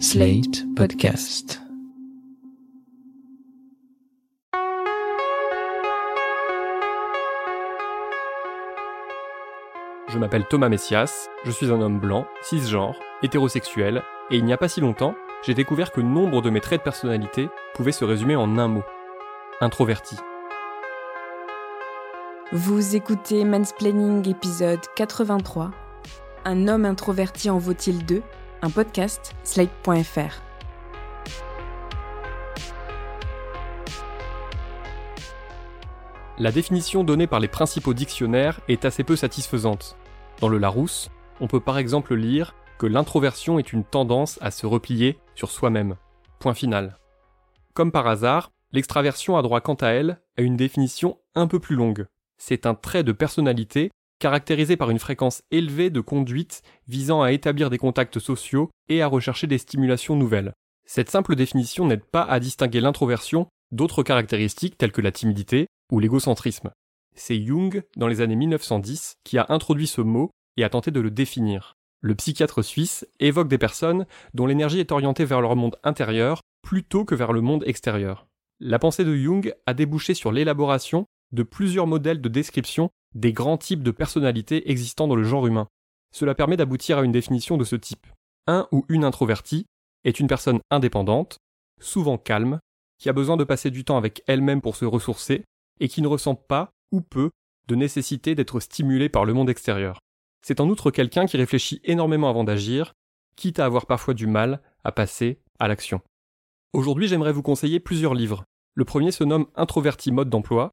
Slate Podcast. Je m'appelle Thomas Messias, je suis un homme blanc, cisgenre, hétérosexuel, et il n'y a pas si longtemps, j'ai découvert que nombre de mes traits de personnalité pouvaient se résumer en un mot. Introverti. Vous écoutez Mansplaining épisode 83. Un homme introverti en vaut-il deux? Un podcast, slate.fr. La définition donnée par les principaux dictionnaires est assez peu satisfaisante. Dans le Larousse, on peut par exemple lire que l'introversion est une tendance à se replier sur soi-même. Point final. Comme par hasard, l'extraversion a droit quant à elle à une définition un peu plus longue. C'est un trait de personnalité caractérisé par une fréquence élevée de conduite visant à établir des contacts sociaux et à rechercher des stimulations nouvelles. Cette simple définition n'aide pas à distinguer l'introversion d'autres caractéristiques telles que la timidité ou l'égocentrisme. C'est Jung, dans les années 1910, qui a introduit ce mot et a tenté de le définir. Le psychiatre suisse évoque des personnes dont l'énergie est orientée vers leur monde intérieur plutôt que vers le monde extérieur. La pensée de Jung a débouché sur l'élaboration de plusieurs modèles de description des grands types de personnalités existant dans le genre humain. Cela permet d'aboutir à une définition de ce type. Un ou une introvertie est une personne indépendante, souvent calme, qui a besoin de passer du temps avec elle-même pour se ressourcer, et qui ne ressent pas, ou peu, de nécessité d'être stimulée par le monde extérieur. C'est en outre quelqu'un qui réfléchit énormément avant d'agir, quitte à avoir parfois du mal à passer à l'action. Aujourd'hui, j'aimerais vous conseiller plusieurs livres. Le premier se nomme Introverti mode d'emploi,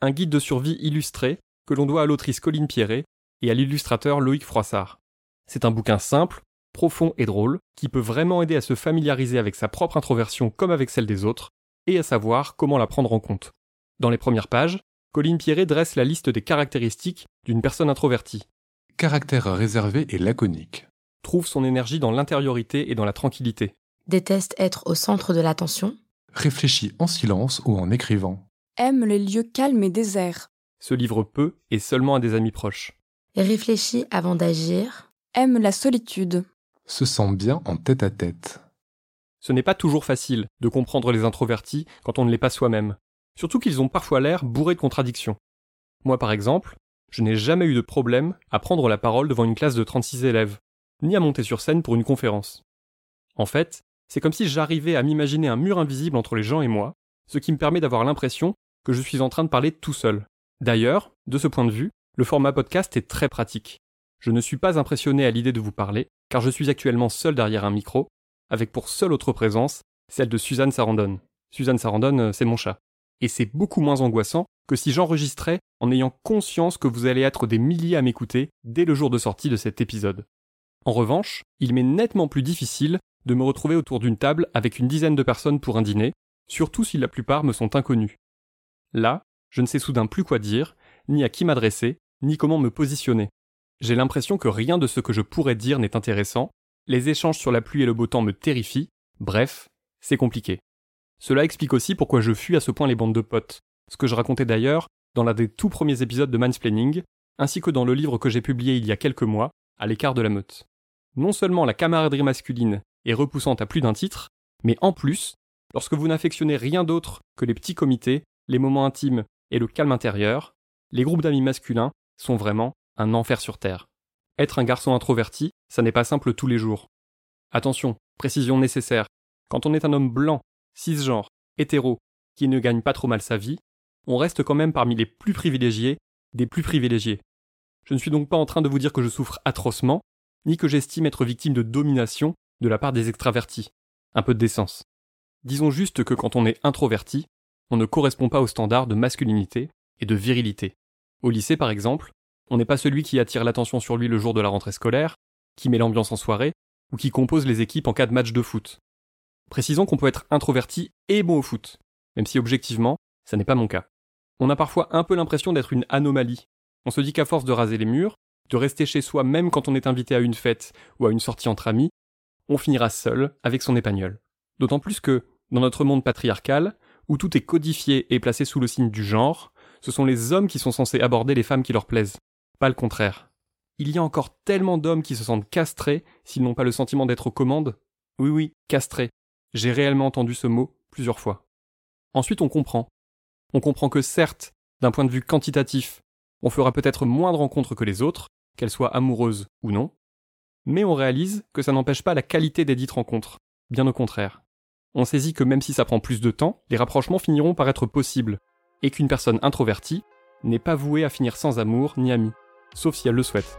un guide de survie illustré que l'on doit à l'autrice Colline Pierret et à l'illustrateur Loïc Froissart. C'est un bouquin simple, profond et drôle, qui peut vraiment aider à se familiariser avec sa propre introversion comme avec celle des autres, et à savoir comment la prendre en compte. Dans les premières pages, Colline Pierret dresse la liste des caractéristiques d'une personne introvertie. Caractère réservé et laconique. Trouve son énergie dans l'intériorité et dans la tranquillité. Déteste être au centre de l'attention. Réfléchit en silence ou en écrivant. Aime les lieux calmes et déserts. Se livre peu et seulement à des amis proches. Réfléchit avant d'agir. Aime la solitude. Se sent bien en tête à tête. Ce n'est pas toujours facile de comprendre les introvertis quand on ne l'est pas soi-même. Surtout qu'ils ont parfois l'air bourrés de contradictions. Moi par exemple, je n'ai jamais eu de problème à prendre la parole devant une classe de 36 élèves, ni à monter sur scène pour une conférence. En fait, c'est comme si j'arrivais à m'imaginer un mur invisible entre les gens et moi, ce qui me permet d'avoir l'impression que je suis en train de parler tout seul. D'ailleurs, de ce point de vue, le format podcast est très pratique. Je ne suis pas impressionné à l'idée de vous parler, car je suis actuellement seul derrière un micro, avec pour seule autre présence celle de Suzanne Sarandon. Suzanne Sarandon, euh, c'est mon chat. Et c'est beaucoup moins angoissant que si j'enregistrais en ayant conscience que vous allez être des milliers à m'écouter dès le jour de sortie de cet épisode. En revanche, il m'est nettement plus difficile de me retrouver autour d'une table avec une dizaine de personnes pour un dîner, surtout si la plupart me sont inconnus. Là, je ne sais soudain plus quoi dire, ni à qui m'adresser, ni comment me positionner. J'ai l'impression que rien de ce que je pourrais dire n'est intéressant, les échanges sur la pluie et le beau temps me terrifient, bref, c'est compliqué. Cela explique aussi pourquoi je fuis à ce point les bandes de potes, ce que je racontais d'ailleurs dans l'un des tout premiers épisodes de Mansplaining, ainsi que dans le livre que j'ai publié il y a quelques mois, à l'écart de la meute. Non seulement la camaraderie masculine est repoussante à plus d'un titre, mais en plus, lorsque vous n'affectionnez rien d'autre que les petits comités, les moments intimes et le calme intérieur, les groupes d'amis masculins sont vraiment un enfer sur Terre. Être un garçon introverti, ça n'est pas simple tous les jours. Attention, précision nécessaire, quand on est un homme blanc, cisgenre, hétéro, qui ne gagne pas trop mal sa vie, on reste quand même parmi les plus privilégiés des plus privilégiés. Je ne suis donc pas en train de vous dire que je souffre atrocement, ni que j'estime être victime de domination de la part des extravertis. Un peu de décence. Disons juste que quand on est introverti, on ne correspond pas aux standards de masculinité et de virilité. Au lycée, par exemple, on n'est pas celui qui attire l'attention sur lui le jour de la rentrée scolaire, qui met l'ambiance en soirée, ou qui compose les équipes en cas de match de foot. Précisons qu'on peut être introverti et bon au foot, même si objectivement, ça n'est pas mon cas. On a parfois un peu l'impression d'être une anomalie. On se dit qu'à force de raser les murs, de rester chez soi même quand on est invité à une fête ou à une sortie entre amis, on finira seul avec son épagnol. D'autant plus que, dans notre monde patriarcal, où tout est codifié et placé sous le signe du genre, ce sont les hommes qui sont censés aborder les femmes qui leur plaisent, pas le contraire. Il y a encore tellement d'hommes qui se sentent castrés s'ils n'ont pas le sentiment d'être aux commandes. Oui, oui, castré. J'ai réellement entendu ce mot plusieurs fois. Ensuite, on comprend. On comprend que certes, d'un point de vue quantitatif, on fera peut-être moins de rencontres que les autres, qu'elles soient amoureuses ou non, mais on réalise que ça n'empêche pas la qualité des dites rencontres, bien au contraire. On saisit que même si ça prend plus de temps, les rapprochements finiront par être possibles, et qu'une personne introvertie n'est pas vouée à finir sans amour ni amis, sauf si elle le souhaite.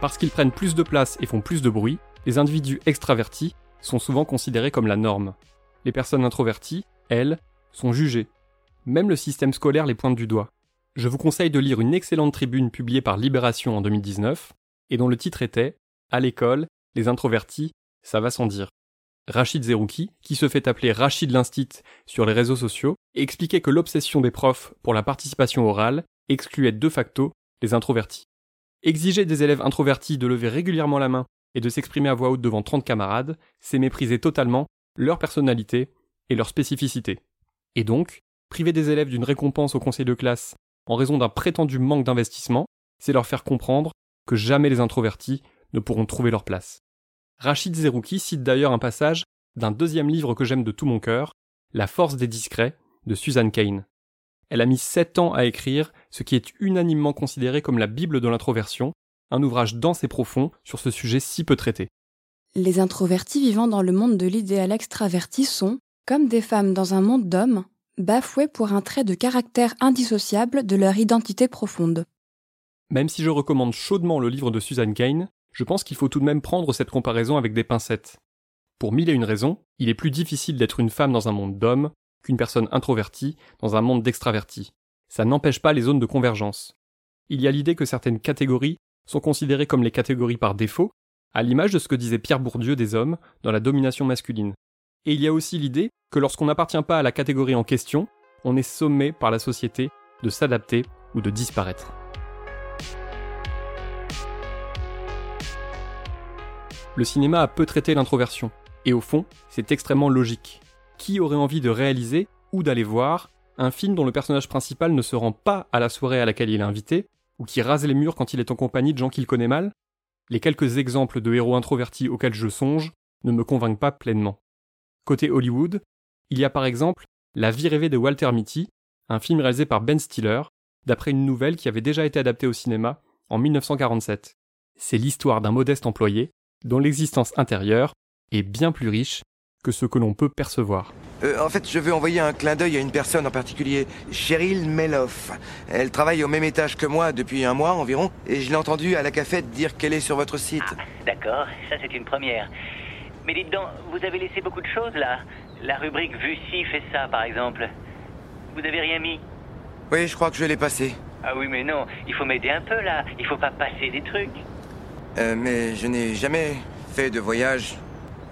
Parce qu'ils prennent plus de place et font plus de bruit, les individus extravertis sont souvent considérés comme la norme. Les personnes introverties, elles, sont jugées. Même le système scolaire les pointe du doigt. Je vous conseille de lire une excellente tribune publiée par Libération en 2019, et dont le titre était À l'école, les introvertis, ça va sans dire. Rachid Zerouki, qui se fait appeler Rachid l'Instit sur les réseaux sociaux, expliquait que l'obsession des profs pour la participation orale excluait de facto les introvertis. Exiger des élèves introvertis de lever régulièrement la main et de s'exprimer à voix haute devant 30 camarades, c'est mépriser totalement leur personnalité et leur spécificité. Et donc, priver des élèves d'une récompense au conseil de classe en raison d'un prétendu manque d'investissement, c'est leur faire comprendre que jamais les introvertis ne pourront trouver leur place. Rachid Zerouki cite d'ailleurs un passage d'un deuxième livre que j'aime de tout mon cœur, La force des discrets, de Susan Kane. Elle a mis sept ans à écrire ce qui est unanimement considéré comme la Bible de l'introversion, un ouvrage dense et profond sur ce sujet si peu traité. Les introvertis vivant dans le monde de l'idéal extraverti sont, comme des femmes dans un monde d'hommes, bafoués pour un trait de caractère indissociable de leur identité profonde. Même si je recommande chaudement le livre de Susan Kane, je pense qu'il faut tout de même prendre cette comparaison avec des pincettes. Pour mille et une raisons, il est plus difficile d'être une femme dans un monde d'hommes qu'une personne introvertie dans un monde d'extravertis. Ça n'empêche pas les zones de convergence. Il y a l'idée que certaines catégories sont considérées comme les catégories par défaut, à l'image de ce que disait Pierre Bourdieu des hommes dans la domination masculine. Et il y a aussi l'idée que lorsqu'on n'appartient pas à la catégorie en question, on est sommé par la société de s'adapter ou de disparaître. Le cinéma a peu traité l'introversion, et au fond, c'est extrêmement logique. Qui aurait envie de réaliser ou d'aller voir un film dont le personnage principal ne se rend pas à la soirée à laquelle il est invité, ou qui rase les murs quand il est en compagnie de gens qu'il connaît mal? Les quelques exemples de héros introvertis auxquels je songe ne me convainquent pas pleinement. Côté Hollywood, il y a par exemple La vie rêvée de Walter Mitty, un film réalisé par Ben Stiller, d'après une nouvelle qui avait déjà été adaptée au cinéma en 1947. C'est l'histoire d'un modeste employé dont l'existence intérieure est bien plus riche que ce que l'on peut percevoir. Euh, en fait, je veux envoyer un clin d'œil à une personne en particulier, Cheryl Meloff. Elle travaille au même étage que moi depuis un mois environ, et je l'ai entendue à la cafette dire qu'elle est sur votre site. Ah, d'accord, ça c'est une première. Mais dites donc, vous avez laissé beaucoup de choses là. La rubrique Vue ci fait ça, par exemple. Vous avez rien mis Oui, je crois que je l'ai passé. Ah oui, mais non, il faut m'aider un peu là. Il faut pas passer des trucs. Euh, mais je n'ai jamais fait de voyage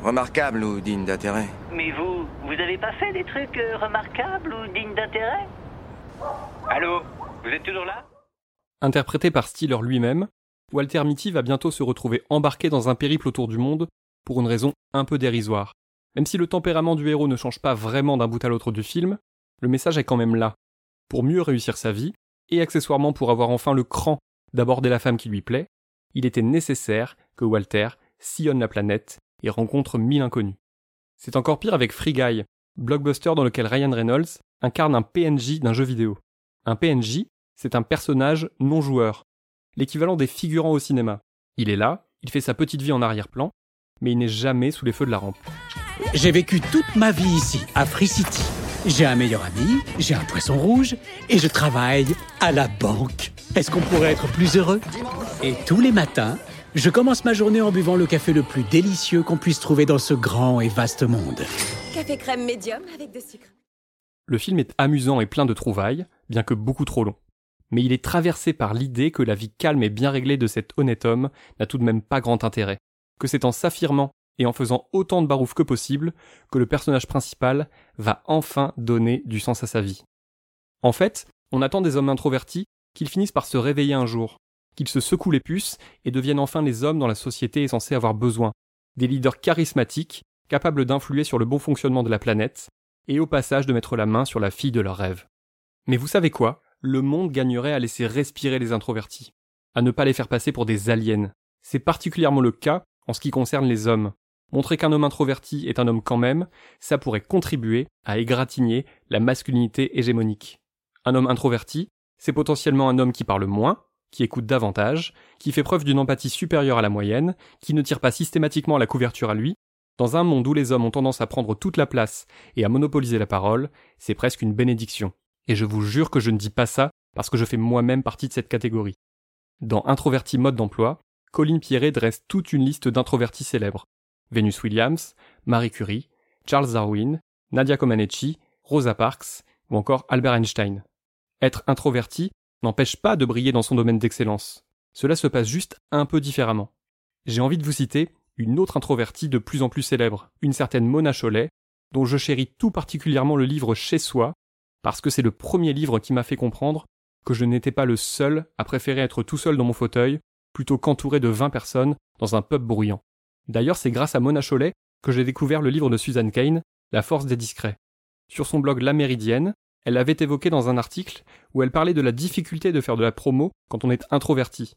remarquable ou digne d'intérêt. Mais vous, vous avez pas fait des trucs euh, remarquables ou dignes d'intérêt? Allô? Vous êtes toujours là? Interprété par Stiller lui-même, Walter Mitty va bientôt se retrouver embarqué dans un périple autour du monde pour une raison un peu dérisoire. Même si le tempérament du héros ne change pas vraiment d'un bout à l'autre du film, le message est quand même là. Pour mieux réussir sa vie, et accessoirement pour avoir enfin le cran d'aborder la femme qui lui plaît, il était nécessaire que Walter sillonne la planète et rencontre mille inconnus. C'est encore pire avec Free Guy, blockbuster dans lequel Ryan Reynolds incarne un PNJ d'un jeu vidéo. Un PNJ, c'est un personnage non joueur, l'équivalent des figurants au cinéma. Il est là, il fait sa petite vie en arrière-plan, mais il n'est jamais sous les feux de la rampe. J'ai vécu toute ma vie ici, à Free City. J'ai un meilleur ami, j'ai un poisson rouge et je travaille à la banque. Est-ce qu'on pourrait être plus heureux? Et tous les matins, je commence ma journée en buvant le café le plus délicieux qu'on puisse trouver dans ce grand et vaste monde. Café crème médium avec de sucre. Le film est amusant et plein de trouvailles, bien que beaucoup trop long. Mais il est traversé par l'idée que la vie calme et bien réglée de cet honnête homme n'a tout de même pas grand intérêt, que c'est en s'affirmant et en faisant autant de barouf que possible que le personnage principal va enfin donner du sens à sa vie. En fait, on attend des hommes introvertis qu'ils finissent par se réveiller un jour, qu'ils se secouent les puces et deviennent enfin les hommes dont la société est censée avoir besoin, des leaders charismatiques, capables d'influer sur le bon fonctionnement de la planète, et au passage de mettre la main sur la fille de leur rêve. Mais vous savez quoi? Le monde gagnerait à laisser respirer les introvertis. à ne pas les faire passer pour des aliens. C'est particulièrement le cas en ce qui concerne les hommes. Montrer qu'un homme introverti est un homme quand même, ça pourrait contribuer à égratigner la masculinité hégémonique. Un homme introverti, c'est potentiellement un homme qui parle moins, qui écoute davantage, qui fait preuve d'une empathie supérieure à la moyenne, qui ne tire pas systématiquement la couverture à lui. Dans un monde où les hommes ont tendance à prendre toute la place et à monopoliser la parole, c'est presque une bénédiction. Et je vous jure que je ne dis pas ça parce que je fais moi-même partie de cette catégorie. Dans Introverti mode d'emploi, Colin Pierret dresse toute une liste d'introvertis célèbres. Venus Williams, Marie Curie, Charles Darwin, Nadia Comaneci, Rosa Parks ou encore Albert Einstein. Être introverti n'empêche pas de briller dans son domaine d'excellence. Cela se passe juste un peu différemment. J'ai envie de vous citer une autre introvertie de plus en plus célèbre, une certaine Mona Chollet, dont je chéris tout particulièrement le livre Chez soi, parce que c'est le premier livre qui m'a fait comprendre que je n'étais pas le seul à préférer être tout seul dans mon fauteuil plutôt qu'entouré de 20 personnes dans un pub bruyant. D'ailleurs, c'est grâce à Mona Chollet que j'ai découvert le livre de Suzanne Kane, La force des discrets. Sur son blog La Méridienne, elle l'avait évoqué dans un article où elle parlait de la difficulté de faire de la promo quand on est introverti.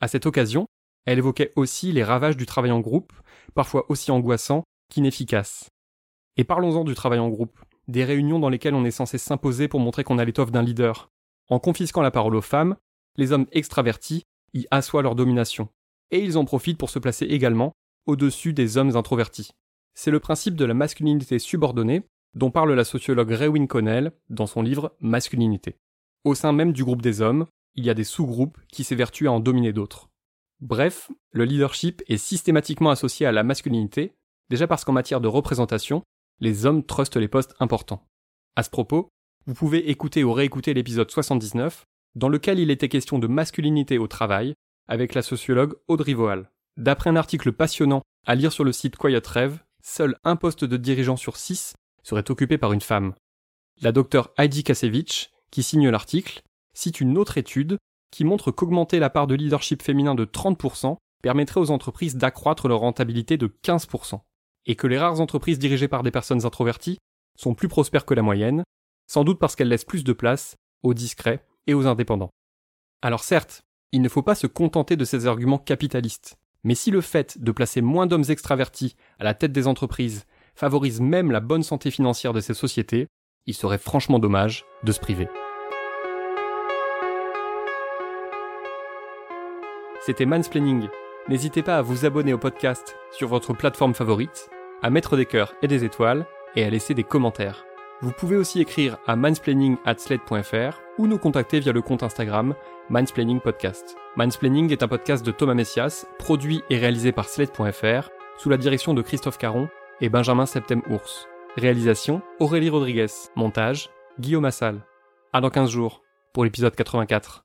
À cette occasion, elle évoquait aussi les ravages du travail en groupe, parfois aussi angoissants qu'inefficaces. Et parlons-en du travail en groupe, des réunions dans lesquelles on est censé s'imposer pour montrer qu'on a l'étoffe d'un leader. En confisquant la parole aux femmes, les hommes extravertis y assoient leur domination. Et ils en profitent pour se placer également au-dessus des hommes introvertis. C'est le principe de la masculinité subordonnée dont parle la sociologue Rewin Connell dans son livre Masculinité. Au sein même du groupe des hommes, il y a des sous-groupes qui s'évertuent à en dominer d'autres. Bref, le leadership est systématiquement associé à la masculinité, déjà parce qu'en matière de représentation, les hommes trustent les postes importants. À ce propos, vous pouvez écouter ou réécouter l'épisode 79, dans lequel il était question de masculinité au travail, avec la sociologue Audrey Voal. D'après un article passionnant à lire sur le site Quiet Rêve, seul un poste de dirigeant sur six serait occupé par une femme. La docteure Heidi Kasevich, qui signe l'article, cite une autre étude qui montre qu'augmenter la part de leadership féminin de 30% permettrait aux entreprises d'accroître leur rentabilité de 15%, et que les rares entreprises dirigées par des personnes introverties sont plus prospères que la moyenne, sans doute parce qu'elles laissent plus de place aux discrets et aux indépendants. Alors certes, il ne faut pas se contenter de ces arguments capitalistes, mais si le fait de placer moins d'hommes extravertis à la tête des entreprises favorise même la bonne santé financière de ces sociétés, il serait franchement dommage de se priver. C'était Mansplaining. N'hésitez pas à vous abonner au podcast sur votre plateforme favorite, à mettre des cœurs et des étoiles et à laisser des commentaires. Vous pouvez aussi écrire à mansplaining@sled.fr ou nous contacter via le compte Instagram Mansplaining Podcast. Mansplaining est un podcast de Thomas Messias, produit et réalisé par sled.fr sous la direction de Christophe Caron et Benjamin Septem-Ours. Réalisation Aurélie Rodriguez. Montage Guillaume Assal. À dans 15 jours pour l'épisode 84.